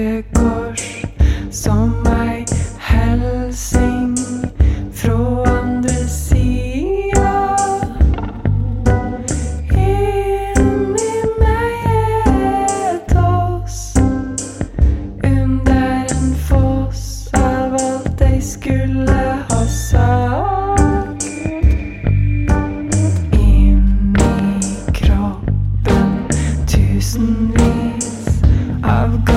kirkegårds som ei helsing frå andre sida. Inni meg et oss under en foss av alt ei skulle ha sagt. Tusenvis av ganger.